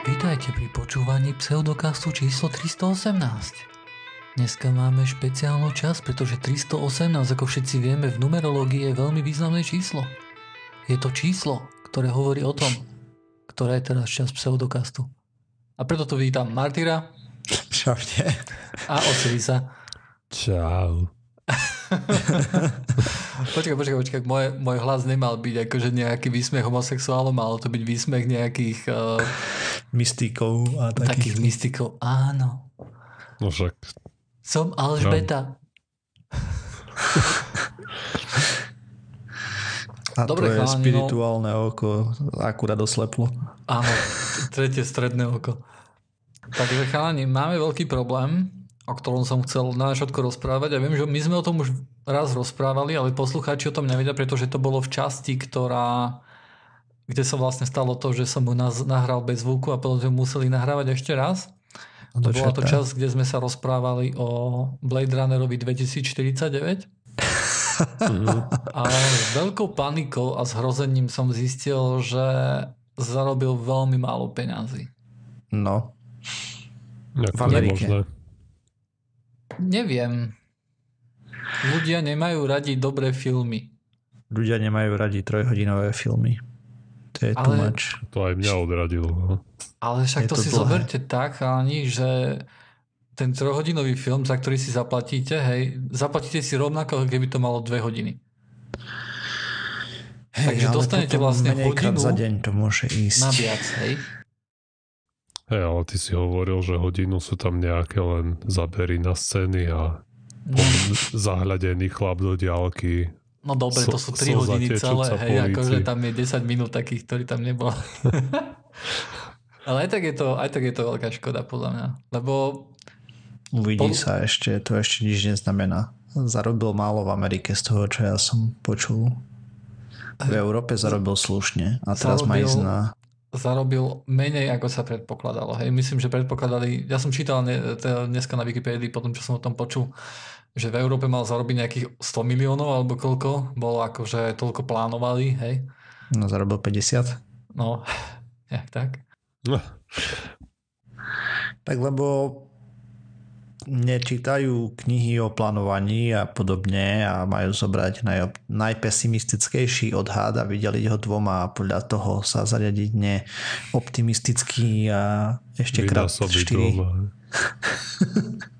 Vítajte pri počúvaní pseudokastu číslo 318. Dneska máme špeciálnu čas, pretože 318, ako všetci vieme, v numerológii je veľmi významné číslo. Je to číslo, ktoré hovorí o tom, ktorá je teraz čas pseudokastu. A preto tu vítam Martyra. Čaute. A Osirisa. Čau. počkaj, počkaj, počkaj. Môj, môj hlas nemal byť akože nejaký výsmech homosexuálom, malo to byť výsmech nejakých... Uh, mystikov a takých. Takých mystikov, áno. No však... Som Alžbeta. A Dobre, to je chalani, spirituálne no... oko, akurát osleplo. Áno, tretie stredné oko. Takže chalani, máme veľký problém o ktorom som chcel na všetko rozprávať. A viem, že my sme o tom už raz rozprávali, ale poslucháči o tom nevedia, pretože to bolo v časti, ktorá kde sa vlastne stalo to, že som mu nahral bez zvuku a potom sme museli nahrávať ešte raz. No to bola to čas, kde sme sa rozprávali o Blade Runnerovi 2049. a s veľkou panikou a zhrozením som zistil, že zarobil veľmi málo peňazí. No. v Amerike. Neviem. Ľudia nemajú radi dobré filmy. Ľudia nemajú radi trojhodinové filmy. To je ale, much. To aj mňa odradilo. No. Ale však je to, to si dlhé. zoberte tak, ani, že ten trojhodinový film, za ktorý si zaplatíte, hej, zaplatíte si rovnako, keby to malo dve hodiny. Hej, Takže dostanete vlastne hodinu za deň to môže ísť. Na viac, hej. Hej, ale ty si hovoril, že hodinu sú tam nejaké len zabery na scény a zahľadený chlap do diálky. No dobre, so, to sú 3 so hodiny celé, hej, akože tam je 10 minút takých, ktorí tam nebol. ale aj tak, je to, aj tak je to veľká škoda podľa mňa, lebo... Uvidí po... sa ešte, to ešte nič neznamená. Zarobil málo v Amerike z toho, čo ja som počul. V Európe zarobil slušne a teraz zarobil... má ísť na zarobil menej, ako sa predpokladalo. Hej, myslím, že predpokladali, ja som čítal ne, dneska na Wikipédii, potom čo som o tom počul, že v Európe mal zarobiť nejakých 100 miliónov alebo koľko, bolo ako, že toľko plánovali, hej. No zarobil 50. No, jak tak. No. Tak lebo nečítajú knihy o plánovaní a podobne a majú zobrať naj, najpesimistickejší odhad a vydeliť ho dvoma a podľa toho sa zariadiť neoptimistický a ešte krát 4.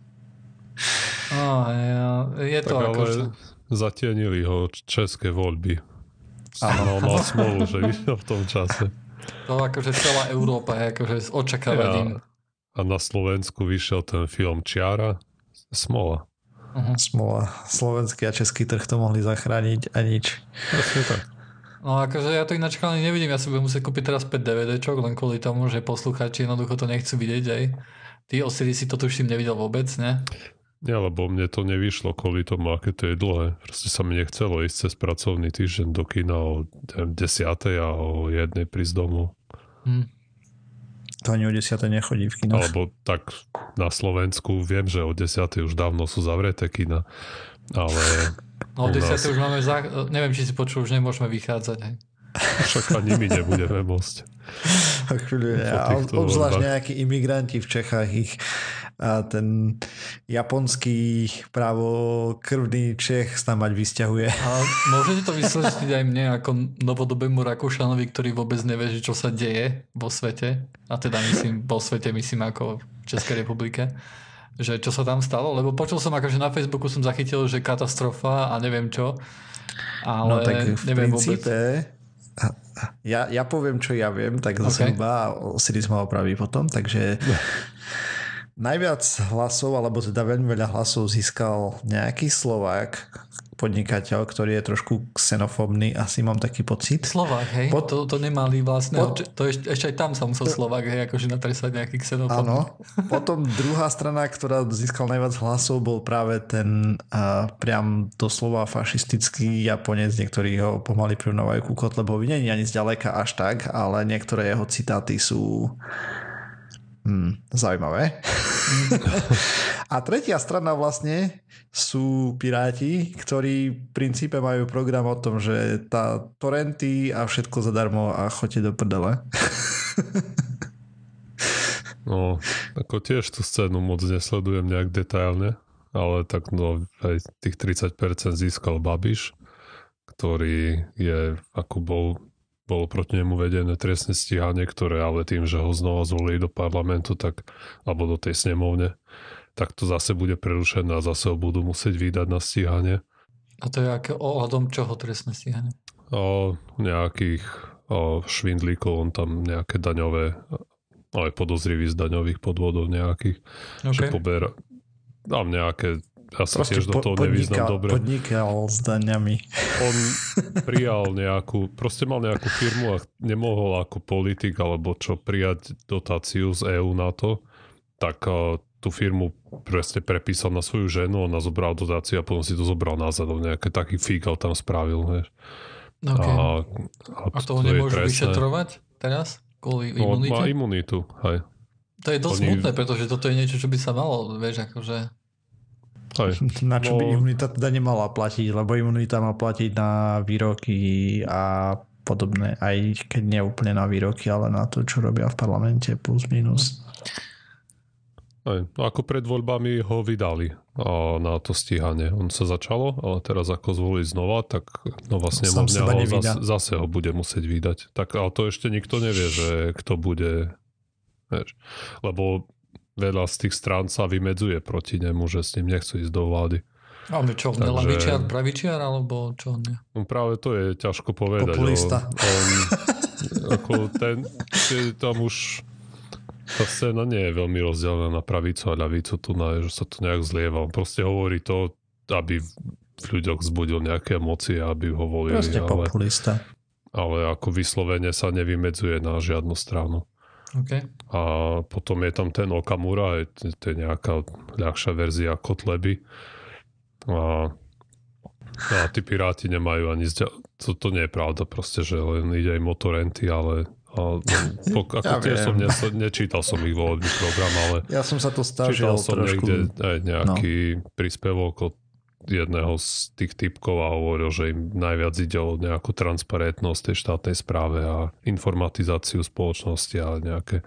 oh, ja, je to tak ako... Ale zatienili ho české voľby. Áno, mal smolu, že vyšiel v tom čase. To akože celá Európa je akože s očakávaním. Ja, a na Slovensku vyšiel ten film Čiara. Smola. Uh-huh. Smola. Slovenský a český trh to mohli zachrániť a nič. Presne tak. No akože ja to ináč ale nevidím, ja si budem musieť kúpiť teraz 5 DVDčok, len kvôli tomu, že poslucháči jednoducho to nechcú vidieť aj. Ty Osiris si to tuším nevidel vôbec, ne? Nie, lebo mne to nevyšlo kvôli tomu, aké to je dlhé. Proste sa mi nechcelo ísť cez pracovný týždeň do kina o 10. a o jednej prísť domov. Hm. To ani o 10. nechodí v kinoch. Alebo tak na Slovensku viem, že o 10. už dávno sú zavreté kina, ale... No o 10. Nás... už máme, za... neviem, či si počul, už nemôžeme vychádzať. Hej. Však ani my nebudeme môcť. Chvíľu, ja, obzvlášť nejakí imigranti v Čechách ich a ten japonský právo krvný Čech tam mať vysťahuje. A môžete to vysvetliť aj mne ako novodobému Rakúšanovi, ktorý vôbec nevie, čo sa deje vo svete. A teda myslím, vo svete myslím ako v Českej republike že čo sa tam stalo, lebo počul som akože na Facebooku som zachytil, že katastrofa a neviem čo, ale no, tak v neviem princípe, vôbec. Ja, ja poviem, čo ja viem, tak okay. zhruba Osiris ma opraví potom, takže Najviac hlasov, alebo teda veľmi veľa hlasov získal nejaký Slovák, podnikateľ, ktorý je trošku xenofóbny, asi mám taký pocit. Slovák, hej? Pod... To, to nemali vlastne, pod... to ešte, ešte aj tam sa musel Slovák, hej, akože natresať nejaký xenofóbny. Áno. Potom druhá strana, ktorá získal najviac hlasov, bol práve ten uh, priam doslova fašistický Japonec, niektorí ho pomaly prirovnávajú ku Kotlebovi, nie je ani zďaleka až tak, ale niektoré jeho citáty sú Hmm, zaujímavé. a tretia strana vlastne sú piráti, ktorí v princípe majú program o tom, že tá torrenty a všetko zadarmo a choďte do prdele. No, ako tiež tú scénu moc nesledujem nejak detailne, ale tak no, aj tých 30% získal Babiš, ktorý je, ako bol, bolo proti nemu vedené trestné stíhanie, ktoré ale tým, že ho znova zvolili do parlamentu, tak, alebo do tej snemovne, tak to zase bude prerušené a zase ho budú musieť vydať na stíhanie. A to je aké ohľadom čoho trestné stíhanie? O nejakých o švindlíkov, on tam nejaké daňové aj podozrivý z daňových podvodov nejakých, okay. že poberá tam nejaké asi Proste tiež do toho nevyznam dobre. Podnikal s daňami. On prijal nejakú, proste mal nejakú firmu a nemohol ako politik alebo čo prijať dotáciu z EÚ na to, tak uh, tú firmu proste prepísal na svoju ženu, ona zobral dotáciu a potom si to zobral nazad, nejaké taký fíkal tam spravil, vieš. Okay. A, a, a toho nemôžu vyšetrovať teraz? Kvôli no, imunite? má imunitu, hej. To je dosť Oni... smutné, pretože toto je niečo, čo by sa malo, vieš, akože... Hej. Na čo no... by imunita teda nemala platiť, lebo imunita má platiť na výroky a podobné, aj keď nie úplne na výroky, ale na to, čo robia v parlamente plus minus. Aj, no ako pred voľbami ho vydali na to stíhanie. On sa začalo, ale teraz ako zvolí znova, tak nová snemovňa ho zase, zase ho bude musieť vydať. Tak ale to ešte nikto nevie, že kto bude, vieš, lebo veľa z tých strán sa vymedzuje proti nemu, že s ním nechcú ísť do vlády. A on čo, Takže... lavičiar, pravičiar, alebo čo on je? No práve to je ťažko povedať. Populista. On, on, ako ten, tam už tá scéna nie je veľmi rozdelená na pravicu a ľavicu, tu na, že sa to nejak zlieva. On proste hovorí to, aby v ľuďoch zbudil nejaké emócie, aby ho volili. Proste ale, populista. Ale ako vyslovene sa nevymedzuje na žiadnu stranu. Okay. A potom je tam ten Okamura, je, to je nejaká ľahšia verzia Kotleby. A, a tí piráti nemajú ani zďa... to, to nie je pravda proste, že len ide aj motorenty, ale a, po, ako ja tiež som ne, nečítal som ich volebný program, ale ja som sa to snažil čítal som trošku... niekde aj nejaký no. príspevok od jedného z tých typkov a hovoril, že im najviac ide o nejakú transparentnosť tej štátnej správe a informatizáciu spoločnosti a nejaké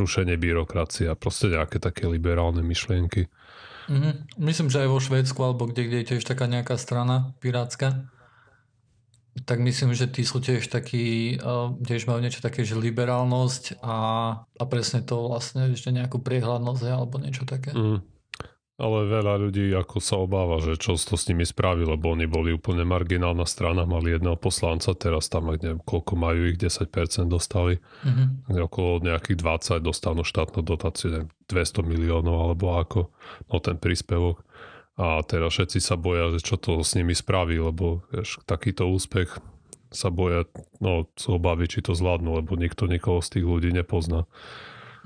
rušenie byrokracie a proste nejaké také liberálne myšlienky. Mm-hmm. Myslím, že aj vo Švédsku alebo kde, kde je tiež taká nejaká strana pirátska, tak myslím, že tí sú tiež takí, tiež majú niečo také, že liberálnosť a, a presne to vlastne ešte nejakú priehľadnosť alebo niečo také. Mm. Ale veľa ľudí ako sa obáva, že čo to s nimi spraví, lebo oni boli úplne marginálna strana, mali jedného poslanca, teraz tam neviem, koľko majú ich, 10% dostali. Mm-hmm. Okolo nejakých 20 dostanú štátnu dotáciu, neviem, 200 miliónov alebo ako, no ten príspevok. A teraz všetci sa boja, že čo to s nimi spraví, lebo vieš, takýto úspech sa boja, no sú obavy, či to zvládnu, lebo nikto nikoho z tých ľudí nepozná.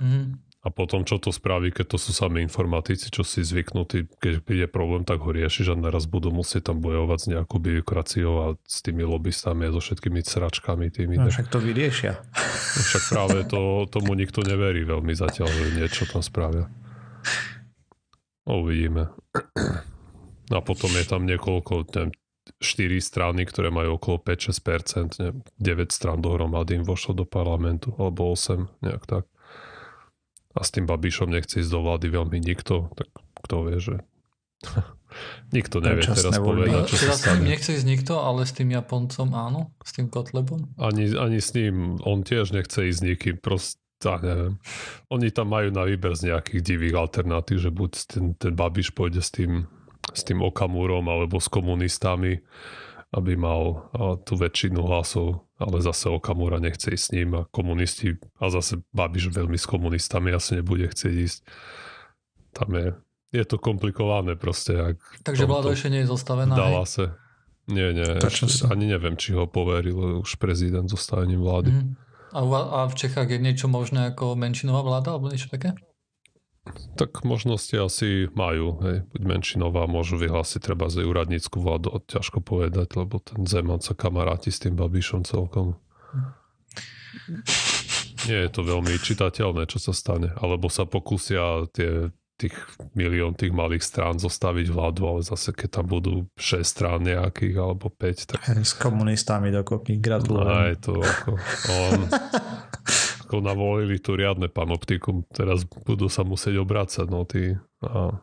Mm. A potom, čo to spraví, keď to sú sami informatici, čo si zvyknutí, keď je problém, tak ho riešiš a naraz budú musieť tam bojovať s nejakou byrokraciou a s tými lobbystami a so všetkými sračkami. Tými, no však to vyriešia. No však práve to, tomu nikto neverí veľmi zatiaľ, že niečo tam spravia. Uvidíme. A potom je tam niekoľko, neviem, 4 strany, ktoré majú okolo 5-6%, neviem, 9 strán dohromady im vošlo do parlamentu, alebo 8, nejak tak. A s tým Babišom nechce ísť do vlády veľmi nikto, tak kto vie, že... nikto nevie teraz voľby. povedať, čo sa stane. nechce ísť nikto, ale s tým Japoncom áno? S tým Kotlebom? Ani, ani s ním, on tiež nechce ísť nikým, proste tak neviem. Oni tam majú na výber z nejakých divých alternatív, že buď ten, ten Babiš pôjde s tým, s tým Okamurom alebo s komunistami, aby mal tú väčšinu hlasov, ale zase Okamura nechce ísť s ním a komunisti a zase Babiš veľmi s komunistami asi nebude chcieť ísť. Tam je, je to komplikované proste. Ak Takže vláda ešte nie je zostavená. Dala sa. Nie, nie. Ešte, ani neviem, či ho poveril už prezident zostavením vlády. A, a v Čechách je niečo možné ako menšinová vláda alebo niečo také? Tak možnosti asi majú. Hej. Buď menšinová, môžu vyhlásiť treba z úradnícku vládu, ťažko povedať, lebo ten Zeman sa kamaráti s tým Babišom celkom. Nie je to veľmi čitateľné, čo sa stane. Alebo sa pokúsia tie tých milión tých malých strán zostaviť vládu, ale zase keď tam budú 6 strán nejakých alebo 5, tak... S komunistami dokopy, gratulujem. Aj to ako... On, ako navolili tu riadne panoptikum. Teraz budú sa musieť obrácať, no tí a,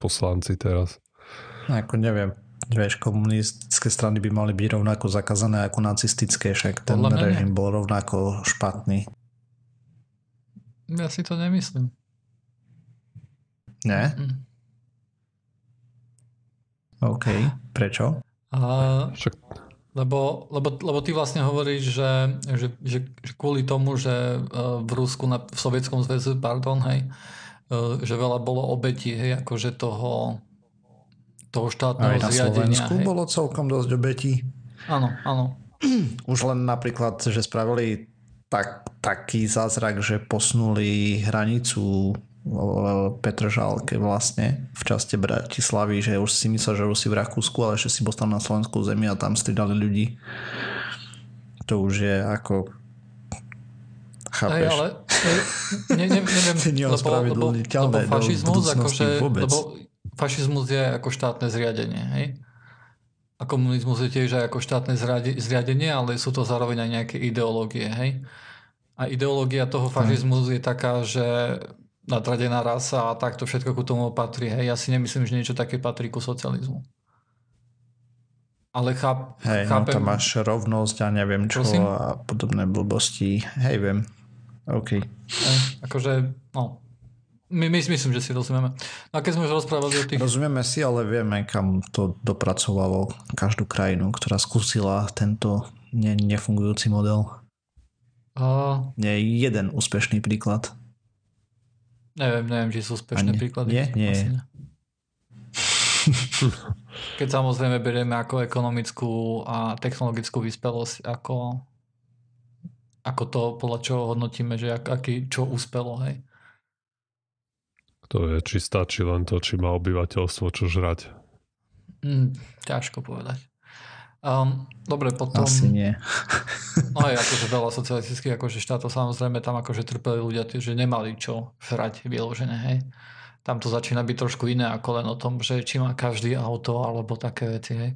poslanci teraz. Ako neviem, vieš, komunistické strany by mali byť rovnako zakázané ako nacistické, však ten režim bol rovnako špatný. Ja si to nemyslím. Ne? Mm. OK. Prečo? A, Však... lebo, lebo, lebo ty vlastne hovoríš, že, že, že, že kvôli tomu, že e, v Rusku, na, v Sovietskom zväze, pardon, hej, e, že veľa bolo obetí, hej, akože toho, toho štátneho Aj na zriadenia. Slovensku hej. bolo celkom dosť obetí. Áno, áno. Už len napríklad, že spravili tak, taký zázrak, že posunuli hranicu Petržálke vlastne v časte Bratislavy, že už si myslel, že už si v Rakúsku, ale že si bol tam na Slovensku zemi a tam stridali ľudí. To už je ako chápeš? Aj, ale ne, ne, neviem, lebo, lebo, lebo fašizmus, akože, lebo fašizmus je ako štátne zriadenie, hej? A komunizmus je tiež aj ako štátne zriadenie, ale sú to zároveň aj nejaké ideológie, hej? A ideológia toho fašizmu je taká, že nadradená rasa a takto všetko ku tomu patrí. Hej, ja si nemyslím, že niečo také patrí ku socializmu. Ale cháp, Hej, chápem... no tam máš rovnosť a neviem čo Prosím? a podobné blbosti. Hej, viem. OK. Hej, akože, no. My, my myslím, že si rozumieme. No a keď sme už rozprávali o tých... Rozumieme si, ale vieme, kam to dopracovalo každú krajinu, ktorá skúsila tento ne- nefungujúci model. A... Nie jeden úspešný príklad. Neviem, neviem, či sú úspešné príklady. Nie, nie. nie. Keď samozrejme berieme ako ekonomickú a technologickú vyspelosť, ako, ako to, podľa čoho hodnotíme, že ak, aký, čo úspelo, hej. To je, či stačí len to, či má obyvateľstvo čo žrať. Mm, ťažko povedať. Um, dobre, potom... Asi nie. no aj akože veľa socialistických akože štátov samozrejme tam akože trpeli ľudia, že nemali čo žrať vyložené, hej. Tam to začína byť trošku iné ako len o tom, že či má každý auto alebo také veci, hej.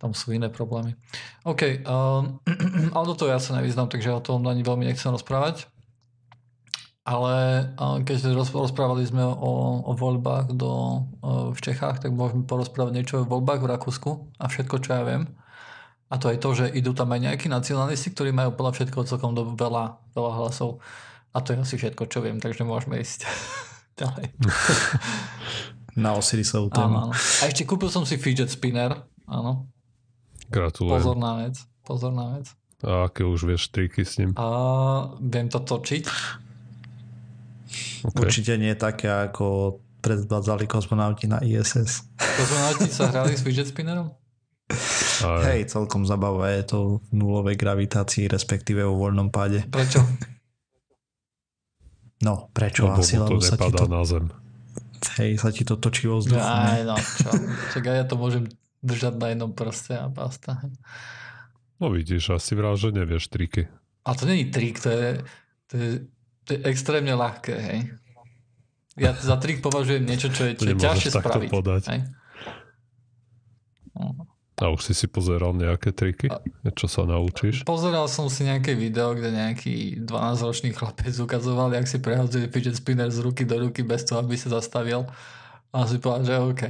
Tam sú iné problémy. OK, um, ale do toho ja sa nevyznám, takže o tom ani veľmi nechcem rozprávať. Ale keď rozprávali sme o, o voľbách do, v Čechách, tak môžeme porozprávať niečo o voľbách v Rakúsku a všetko, čo ja viem. A to je to, že idú tam aj nejakí nacionalisti, ktorí majú podľa všetko celkom do veľa, veľa hlasov. A to je asi všetko, čo viem, takže môžeme ísť ďalej. Na Osirisovú tému. Áno, áno. A ešte kúpil som si fidget spinner. Áno. Gratulujem. Pozorná vec. Pozorná vec. A aké už vieš triky s ním? A viem to točiť Okay. Určite nie také, ako predvádzali kozmonauti na ISS. Kozmonauti sa hrali s fidget spinnerom? Aj. Hej, celkom zabava je to v nulovej gravitácii, respektíve vo voľnom páde. Prečo? No, prečo? Lebo Asi, to sa ti to... na zem. Hej, sa ti to točí vo vzduchu. Aj, no, čo? Čak ja to môžem držať na jednom prste a basta. No vidíš, asi vrál, že nevieš triky. A to není trik, to je, to je to je extrémne ľahké, hej. Ja za trik považujem niečo, čo je, čo je ťažšie spraviť. Podať. Hej? A už si si pozeral nejaké triky? Čo sa naučíš? Pozeral som si nejaké video, kde nejaký 12-ročný chlapec ukazoval, jak si prehadzuje fidget spinner z ruky do ruky bez toho, aby sa zastavil. A si povedal, že OK,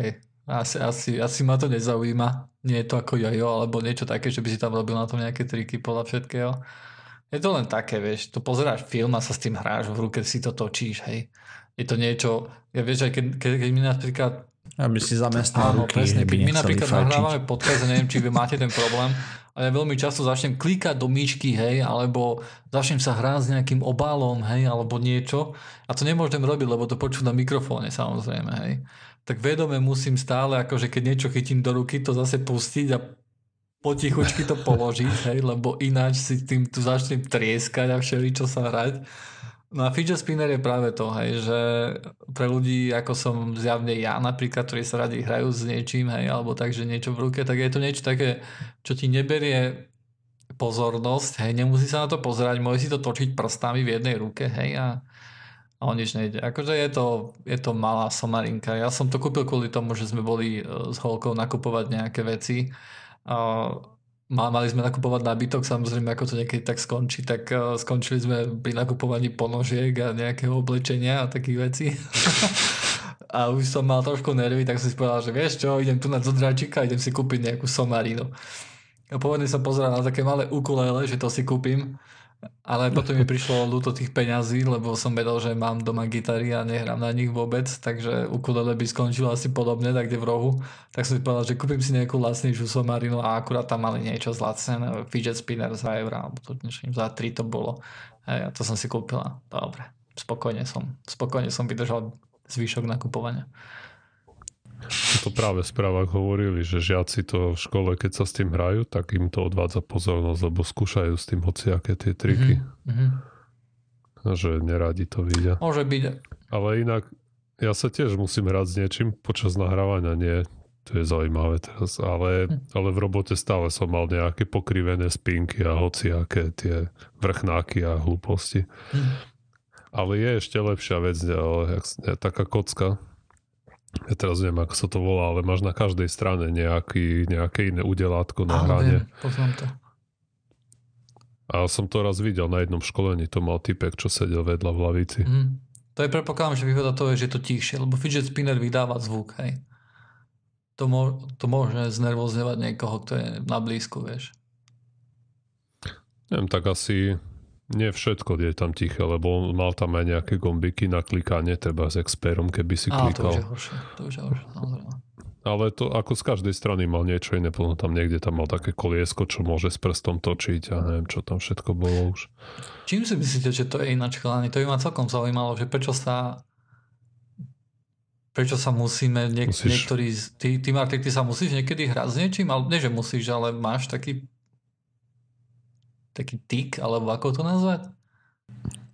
asi, asi, asi ma to nezaujíma. Nie je to ako jojo, alebo niečo také, že by si tam robil na tom nejaké triky podľa všetkého. Je to len také, vieš, to pozeráš film a sa s tým hráš, v ruke si to točíš, hej. Je to niečo, ja vieš, aj keď, keď, keď mi napríklad aby si zamestnal ruky, presne. Keď my napríklad fajčiť. nahrávame podcast, neviem, či vy máte ten problém, ale ja veľmi často začnem klikať do myšky, hej, alebo začnem sa hrať s nejakým obálom, hej, alebo niečo. A to nemôžem robiť, lebo to počuť na mikrofóne, samozrejme, hej. Tak vedome musím stále, akože keď niečo chytím do ruky, to zase pustiť a potichučky to položiť, hej, lebo ináč si tým tu začnem trieskať a všeli, čo sa hrať. No a fidget spinner je práve to, hej, že pre ľudí, ako som zjavne ja napríklad, ktorí sa radi hrajú s niečím, hej, alebo tak, že niečo v ruke, tak je to niečo také, čo ti neberie pozornosť, hej, nemusí sa na to pozerať, môže si to točiť prstami v jednej ruke, hej, a, a o nič nejde. Akože je to, je to malá somarinka. Ja som to kúpil kvôli tomu, že sme boli e, s Holkou nakupovať nejaké veci, mali sme nakupovať nábytok, samozrejme ako to niekedy tak skončí, tak uh, skončili sme pri nakupovaní ponožiek a nejakého oblečenia a takých vecí. a už som mal trošku nervy, tak som si povedal, že vieš čo, idem tu na do Dračika a idem si kúpiť nejakú somarinu. A pôvodne som pozeral na také malé ukulele, že to si kúpim ale potom mi prišlo ľúto tých peňazí, lebo som vedel, že mám doma gitary a nehrám na nich vôbec, takže ukulele by skončilo asi podobne, tak kde v rohu. Tak som si povedal, že kúpim si nejakú lacnejšiu somarinu a akurát tam mali niečo zlacnené, fidget spinner za eurá, alebo to za 3 to bolo. A to som si kúpila. Dobre, spokojne som, spokojne som vydržal zvyšok nakupovania. To práve v správach hovorili, že žiaci to v škole, keď sa s tým hrajú, tak im to odvádza pozornosť, lebo skúšajú s tým hociaké tie triky. Mm-hmm. Že neradi to vidia. Môže byť. Ale inak, ja sa tiež musím hrať s niečím počas nahrávania, nie. To je zaujímavé teraz, ale, hm. ale v robote stále som mal nejaké pokrivené spinky a hociaké tie vrchnáky a hlúposti. Hm. Ale je ešte lepšia vec, ale jak, taká kocka, ja teraz neviem, ako sa to volá, ale máš na každej strane nejaký, nejaké iné udelátko na hranie. poznám to. A som to raz videl na jednom školení, to mal typek, čo sedel vedľa v lavici. Mm. To je predpokladám, že výhoda toho je, že je to tichšie, lebo fidget spinner vydáva zvuk, hej. To, mo- to môže znervozňovať niekoho, kto je na blízku, vieš. Neviem, tak asi nie všetko je tam tiché, lebo mal tam aj nejaké gombiky na klikanie, treba s experom, keby si Á, klikal. to už je horšie, to už je horšie, samozrejme. Ale to ako z každej strany mal niečo iné, potom tam niekde tam mal také koliesko, čo môže s prstom točiť a neviem, čo tam všetko bolo už. Čím si myslíte, že to je ináč chalani? To by ma celkom zaujímalo, že prečo sa prečo sa musíme, niek- musíš... niektorí, ty, ty Martin, ty sa musíš niekedy hrať s niečím, ale nie, že musíš, ale máš taký taký tik, alebo ako to nazvať?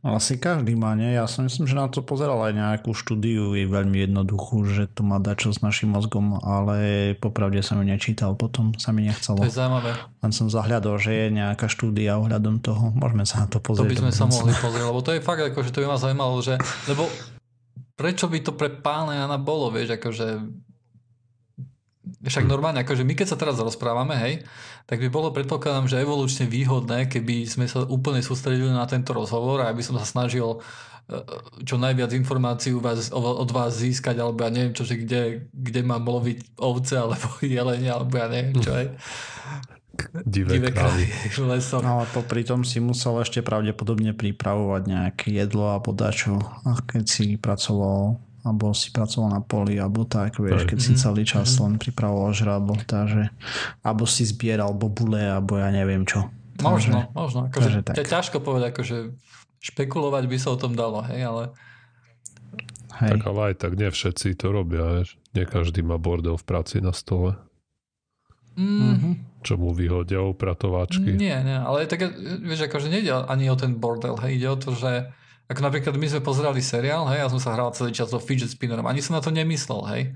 Asi každý má, nie? Ja som myslím, že na to pozeral aj nejakú štúdiu, je veľmi jednoduchú, že to má čo s našim mozgom, ale popravde som ju nečítal, potom sa mi nechcelo. To je zaujímavé. Len som zahľadol, že je nejaká štúdia ohľadom toho. Môžeme sa na to pozrieť. To by sme sa mohli pozrieť, lebo to je fakt, ako, že to by ma zaujímalo, že, lebo prečo by to pre pána Jana bolo, vieš, akože však normálne, akože my keď sa teraz rozprávame, hej, tak by bolo predpokladám, že evolučne výhodné, keby sme sa úplne sústredili na tento rozhovor a aby som sa snažil e, čo najviac informácií vás, od vás získať, alebo ja neviem čo, že kde, kde mám loviť ovce, alebo jelene, alebo ja neviem čo aj. Divé, Divé krávy. No a popri tom si musel ešte pravdepodobne pripravovať nejaké jedlo a podačo, keď si pracoval alebo si pracoval na poli, alebo tak, vieš, keď si mhm. celý čas mhm. len pripravoval žrádlo, takže, alebo si zbieral bobule, alebo ja neviem čo. Možno, takže, možno. Akože, takže tak. ťažko povedať, akože špekulovať by sa o tom dalo, hej, ale... Hej. Tak ale aj tak nie všetci to robia, vieš. Nie každý má bordel v práci na stole. Mm. Čo mu vyhodia upratovačky. Nie, nie, ale tak, vieš, akože nejde ani o ten bordel, hej, ide o to, že ako napríklad my sme pozerali seriál, hej, ja som sa hral celý čas so fidget spinnerom, ani som na to nemyslel, hej.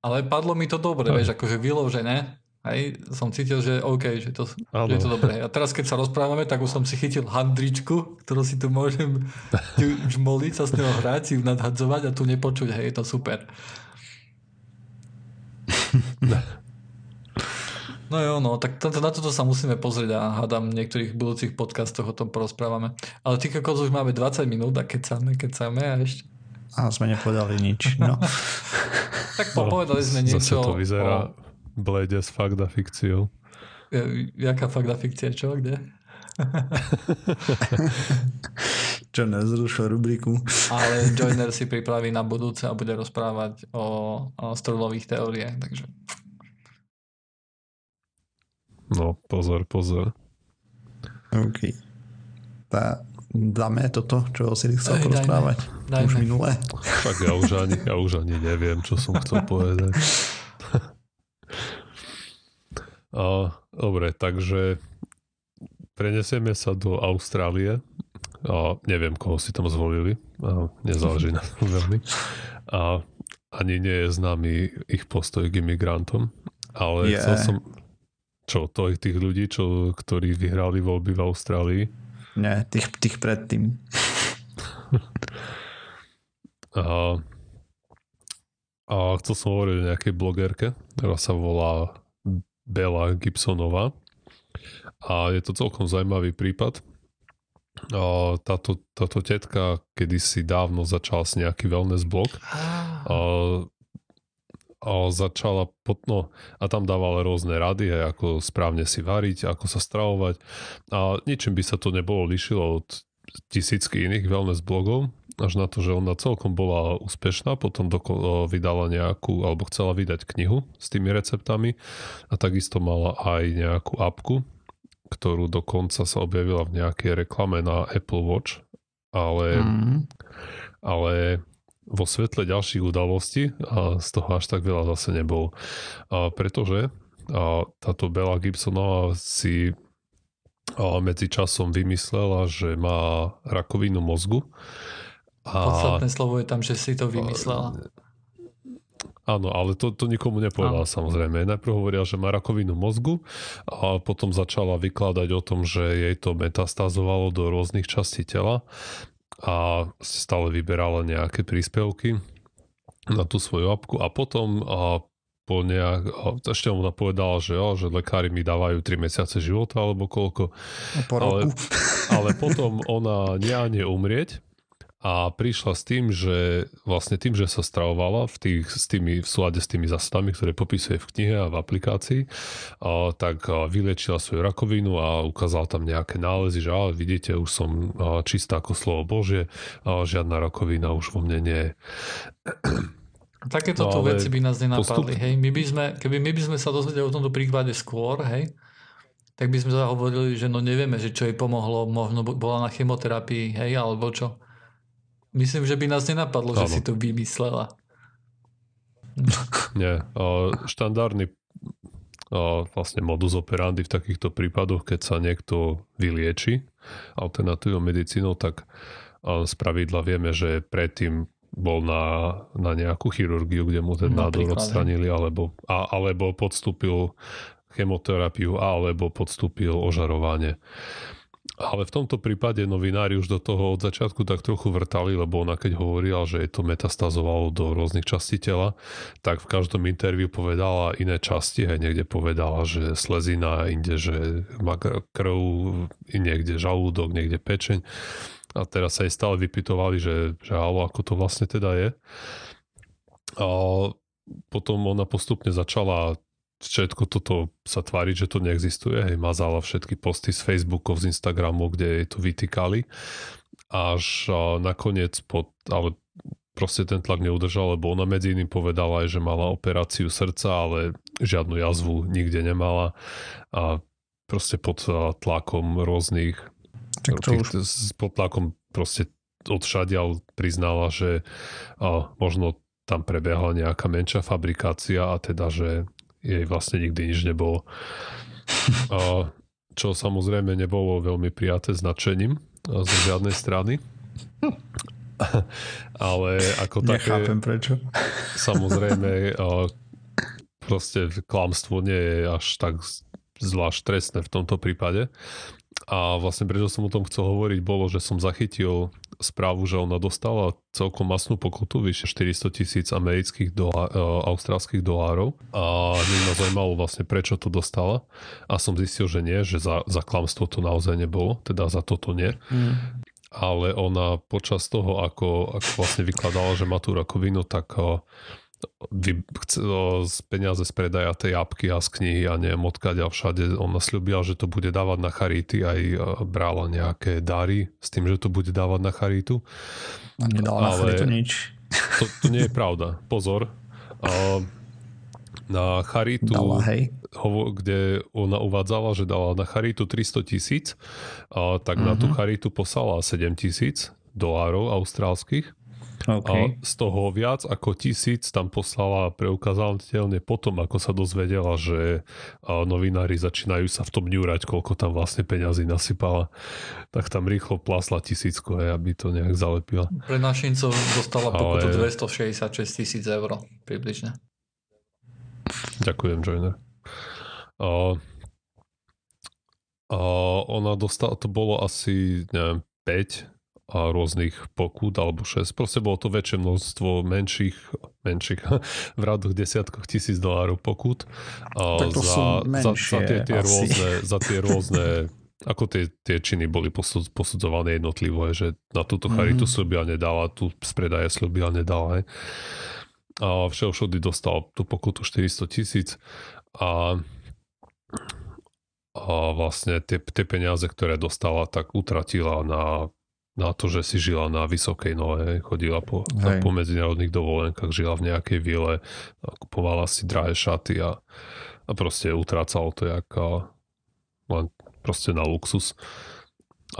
Ale padlo mi to dobre, aj. vieš, akože vyložené, hej, som cítil, že OK, že to, že je to dobré. A teraz, keď sa rozprávame, tak už som si chytil handričku, ktorú si tu môžem žmoliť, sa s ňou hrať, ju nadhadzovať a tu nepočuť, hej, je to super. No jo, no, tak to, na toto sa musíme pozrieť a hádam v niektorých budúcich podcastoch o tom porozprávame. Ale ty kokos už máme 20 minút a keď keď kecáme a ešte. A sme nepovedali nič, no. tak povedali sme niečo. Zase to vyzerá o... blede s fakta fikciou. Jaká fakta fikcia, čo, kde? čo nezrušil rubriku. Ale Joiner si pripraví na budúce a bude rozprávať o, o strojových teóriách, takže No, pozor, pozor. OK. Tá, dáme toto, čo si chcel Ej, porozprávať. Dajme, dajme. Už minulé. Tak ja už, ani, ja už ani neviem, čo som chcel povedať. A, dobre, takže prenesieme sa do Austrálie. A neviem, koho si tam zvolili. A nezáleží na tom veľmi. A ani nie je známy ich postoj k imigrantom. Ale yeah. chcel som, čo, to je tých ľudí, čo, ktorí vyhrali voľby v Austrálii? Nie, tých, tých predtým. a, a chcel som hovoriť o nejakej blogerke, ktorá sa volá Bela Gibsonová. A je to celkom zaujímavý prípad. A táto, táto tetka kedysi dávno začala s nejaký wellness blog. A, a začala pot, no, a tam dávala rôzne rady, aj ako správne si variť, ako sa stravovať. A ničím by sa to nebolo lišilo od tisícky iných wellness blogov, až na to, že ona celkom bola úspešná, potom do, vydala nejakú, alebo chcela vydať knihu s tými receptami a takisto mala aj nejakú apku, ktorú dokonca sa objavila v nejakej reklame na Apple Watch, ale, mm. ale vo svetle ďalších udalostí a z toho až tak veľa zase nebol. A pretože a táto Bella Gibsonová si a medzi časom vymyslela, že má rakovinu mozgu a... Podstatné slovo je tam, že si to vymyslela. Áno, ale to, to nikomu nepovedala samozrejme. Najprv hovorila, že má rakovinu mozgu a potom začala vykladať o tom, že jej to metastázovalo do rôznych častí tela a stále vyberala nejaké príspevky na tú svoju apku a potom a po nejak, ešte ona povedala, že, jo, že lekári mi dávajú 3 mesiace života alebo koľko. Po roku. Ale, ale potom ona nie umrieť a prišla s tým, že vlastne tým, že sa stravovala v, tých, s tými, v súlade s tými zásadami, ktoré popisuje v knihe a v aplikácii, a, tak a, vylečila svoju rakovinu a ukázala tam nejaké nálezy, že ale vidíte, už som a, čistá ako slovo Bože, a žiadna rakovina už vo mne nie je. Takéto no, veci by nás nenapadli, postup... hej. My by sme, keby my by sme sa dozvedeli o tomto príklade skôr, hej, tak by sme sa hovorili, že no nevieme, že čo jej pomohlo, možno bola na chemoterapii, hej, alebo čo. Myslím, že by nás nenapadlo, ano. že si to vymyslela. Nie. Štandardný vlastne modus operandi v takýchto prípadoch, keď sa niekto vylieči alternatívnou medicínou, tak z pravidla vieme, že predtým bol na, na nejakú chirurgiu, kde mu ten nádor odstranili, alebo, a, alebo podstúpil chemoterapiu, alebo podstúpil ožarovanie. Ale v tomto prípade novinári už do toho od začiatku tak trochu vrtali, lebo ona keď hovorila, že je to metastazovalo do rôznych častí tela, tak v každom interviu povedala iné časti, aj niekde povedala, že slezina, inde, že má krv, niekde žalúdok, niekde pečeň. A teraz sa jej stále vypitovali, že, že halo, ako to vlastne teda je. A potom ona postupne začala všetko toto sa tvári, že to neexistuje. Hej, mazala všetky posty z Facebookov, z Instagramu, kde jej to vytýkali. Až nakoniec pod, ale proste ten tlak neudržal, lebo ona medzi iným povedala aj, že mala operáciu srdca, ale žiadnu jazvu nikde nemala a proste pod tlakom rôznych tak to tých, už... pod tlakom proste odšadial priznala, že a, možno tam prebehla nejaká menšia fabrikácia a teda, že jej vlastne nikdy nič nebolo. A čo samozrejme nebolo veľmi prijaté značením zo žiadnej strany. Ale ako také... Nechápem prečo. Samozrejme, proste klamstvo nie je až tak zvlášť trestné v tomto prípade. A vlastne prečo som o tom chcel hovoriť, bolo, že som zachytil správu, že ona dostala celkom masnú pokutu, vyše 400 tisíc amerických dola, e, austrálskych dolárov a mňa ma zaujímalo vlastne prečo to dostala a som zistil, že nie, že za, za klamstvo to naozaj nebolo, teda za toto nie. Mm. Ale ona počas toho, ako, ako vlastne vykladala, že má tú rakovinu, tak vy, z peniaze z predaja tej apky a z knihy a neviem odkiaľ a všade. Ona slúbila, že to bude dávať na charity, aj brala nejaké dary s tým, že to bude dávať na charitu. A nedala Ale na charitu nič. To, to nie je pravda. Pozor. A na charitu, dala, hej. Kde ona uvádzala, že dala na charitu 300 tisíc, tak uh-huh. na tú mhm. charitu poslala 7 tisíc dolárov austrálskych Okay. A z toho viac ako tisíc tam poslala preukázateľne potom, ako sa dozvedela, že novinári začínajú sa v tom ňúrať, koľko tam vlastne peňazí nasypala. Tak tam rýchlo plásla tisícko, aj, aby to nejak zalepila. Pre našincov dostala pokutu Ale... 266 tisíc eur približne. Ďakujem, Joiner. A, a ona dostala, to bolo asi neviem, 5 a rôznych pokút alebo 6. Proste bolo to väčšie množstvo menších, menších v radoch desiatkoch tisíc dolárov pokút a Tak to sú za, za, za tie, tie asi. rôzne, za tie rôzne ako tie, tie činy boli posud, posudzované jednotlivo, že na túto charitu mm-hmm. slúbia nedala, tu z predaje slúbia nedala. Hej. A všeho všudy dostal tú pokutu 400 tisíc a, a vlastne tie, tie peniaze, ktoré dostala, tak utratila na, na to, že si žila na vysokej nohe, chodila po, Hej. po medzinárodných dovolenkách, žila v nejakej vile, kupovala si drahé šaty a, a proste utrácalo to jak a, len proste na luxus.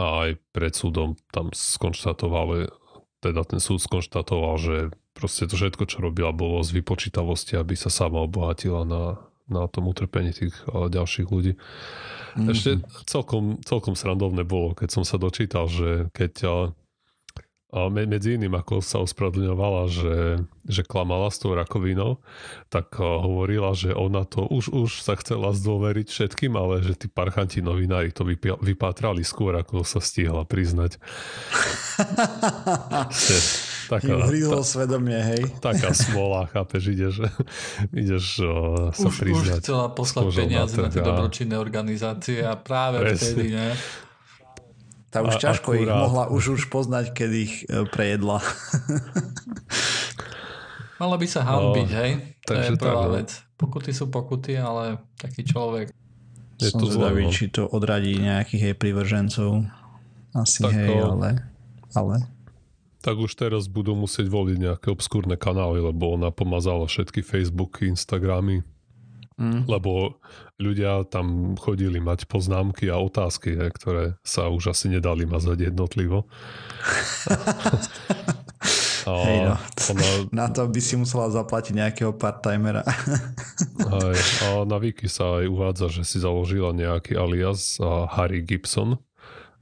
A aj pred súdom tam skonštatovali, teda ten súd skonštatoval, že proste to všetko, čo robila, bolo z vypočítavosti, aby sa sama obohatila na, na tom utrpení tých a, ďalších ľudí. Mm-hmm. Ešte celkom, celkom srandovné bolo, keď som sa dočítal, že keď a, a me- medzi iným, ako sa ospravedlňovala, že, že klamala s tou rakovinou, tak a, hovorila, že ona to už, už sa chcela zdôveriť všetkým, ale že tí parchanti novinári to vypia- vypátrali skôr, ako sa stihla priznať. Taká, Ju hrízlo ta, svedomie, hej. taká smola, chápeš, ideš, ideš uh, sa Už, už priznať. chcela poslať na peniaze na tie dobročinné organizácie a práve Presne. vtedy, ne? Tá už A- ťažko ich akurát. mohla už už poznať, keď ich e, prejedla. Mala by sa hambiť, hej? To je prvá tak, no. vec. Pokuty sú pokuty, ale taký človek. Je Som to zvedavý, no. či to odradí nejakých jej privržencov. Asi Tak, hej, o- ale... ale... Tak už teraz budú musieť voliť nejaké obskúrne kanály, lebo ona pomazala všetky Facebooky, Instagramy, Mm. lebo ľudia tam chodili mať poznámky a otázky, ne, ktoré sa už asi nedali mazať jednotlivo. a Hej, no. ona, Na to by si musela zaplatiť nejakého part-timera. aj, a na Wiki sa aj uvádza, že si založila nejaký alias Harry Gibson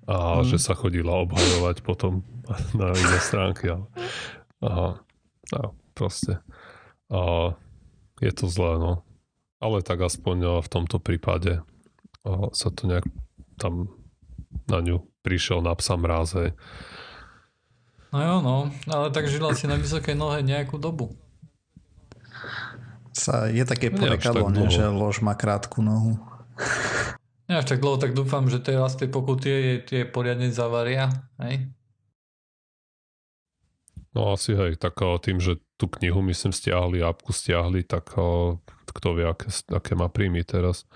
a Mm. že sa chodila obhajovať potom na iné stránky. Ale, aha, a proste. A je to zlé, no. Ale tak aspoň a, v tomto prípade a, sa to nejak tam na ňu prišiel na psa mráze. No jo, no. Ale tak žila si na vysokej nohe nejakú dobu. Sa, je také porekadlo, že lož má krátku nohu. Nie až tak dlho, tak dúfam, že teraz tie pokuty je tie poriadne zavaria. Hej? No asi hej, tak a, tým, že tú knihu myslím stiahli, apku stiahli, tak a, kto vie, aké, aké má príjmy teraz.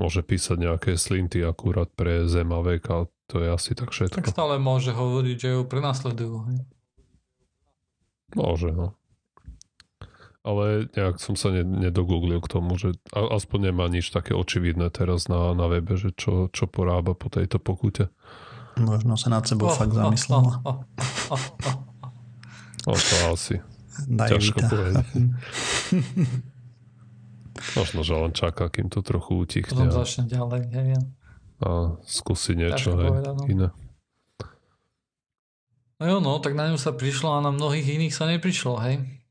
Môže písať nejaké slinty akurát pre zem a vek a to je asi tak Tak všetko. stále môže hovoriť, že ju prenasledujú. Hej? Môže, no. Ale nejak som sa ne, nedogooglil k tomu, že aspoň nemá nič také očividné teraz na, na webe, že čo, čo porába po tejto pokute. Možno sa nad sebou Oh, fakt oh, zamyslela. oh, oh, oh, oh. No to asi. Daj ťažko povedať. Možno, že len čaká, kým to trochu Potom utichne a, začne ďalej. Ja. a skúsi niečo no. iné. No jo, no, tak na ňu sa prišlo a na mnohých iných sa neprišlo, hej?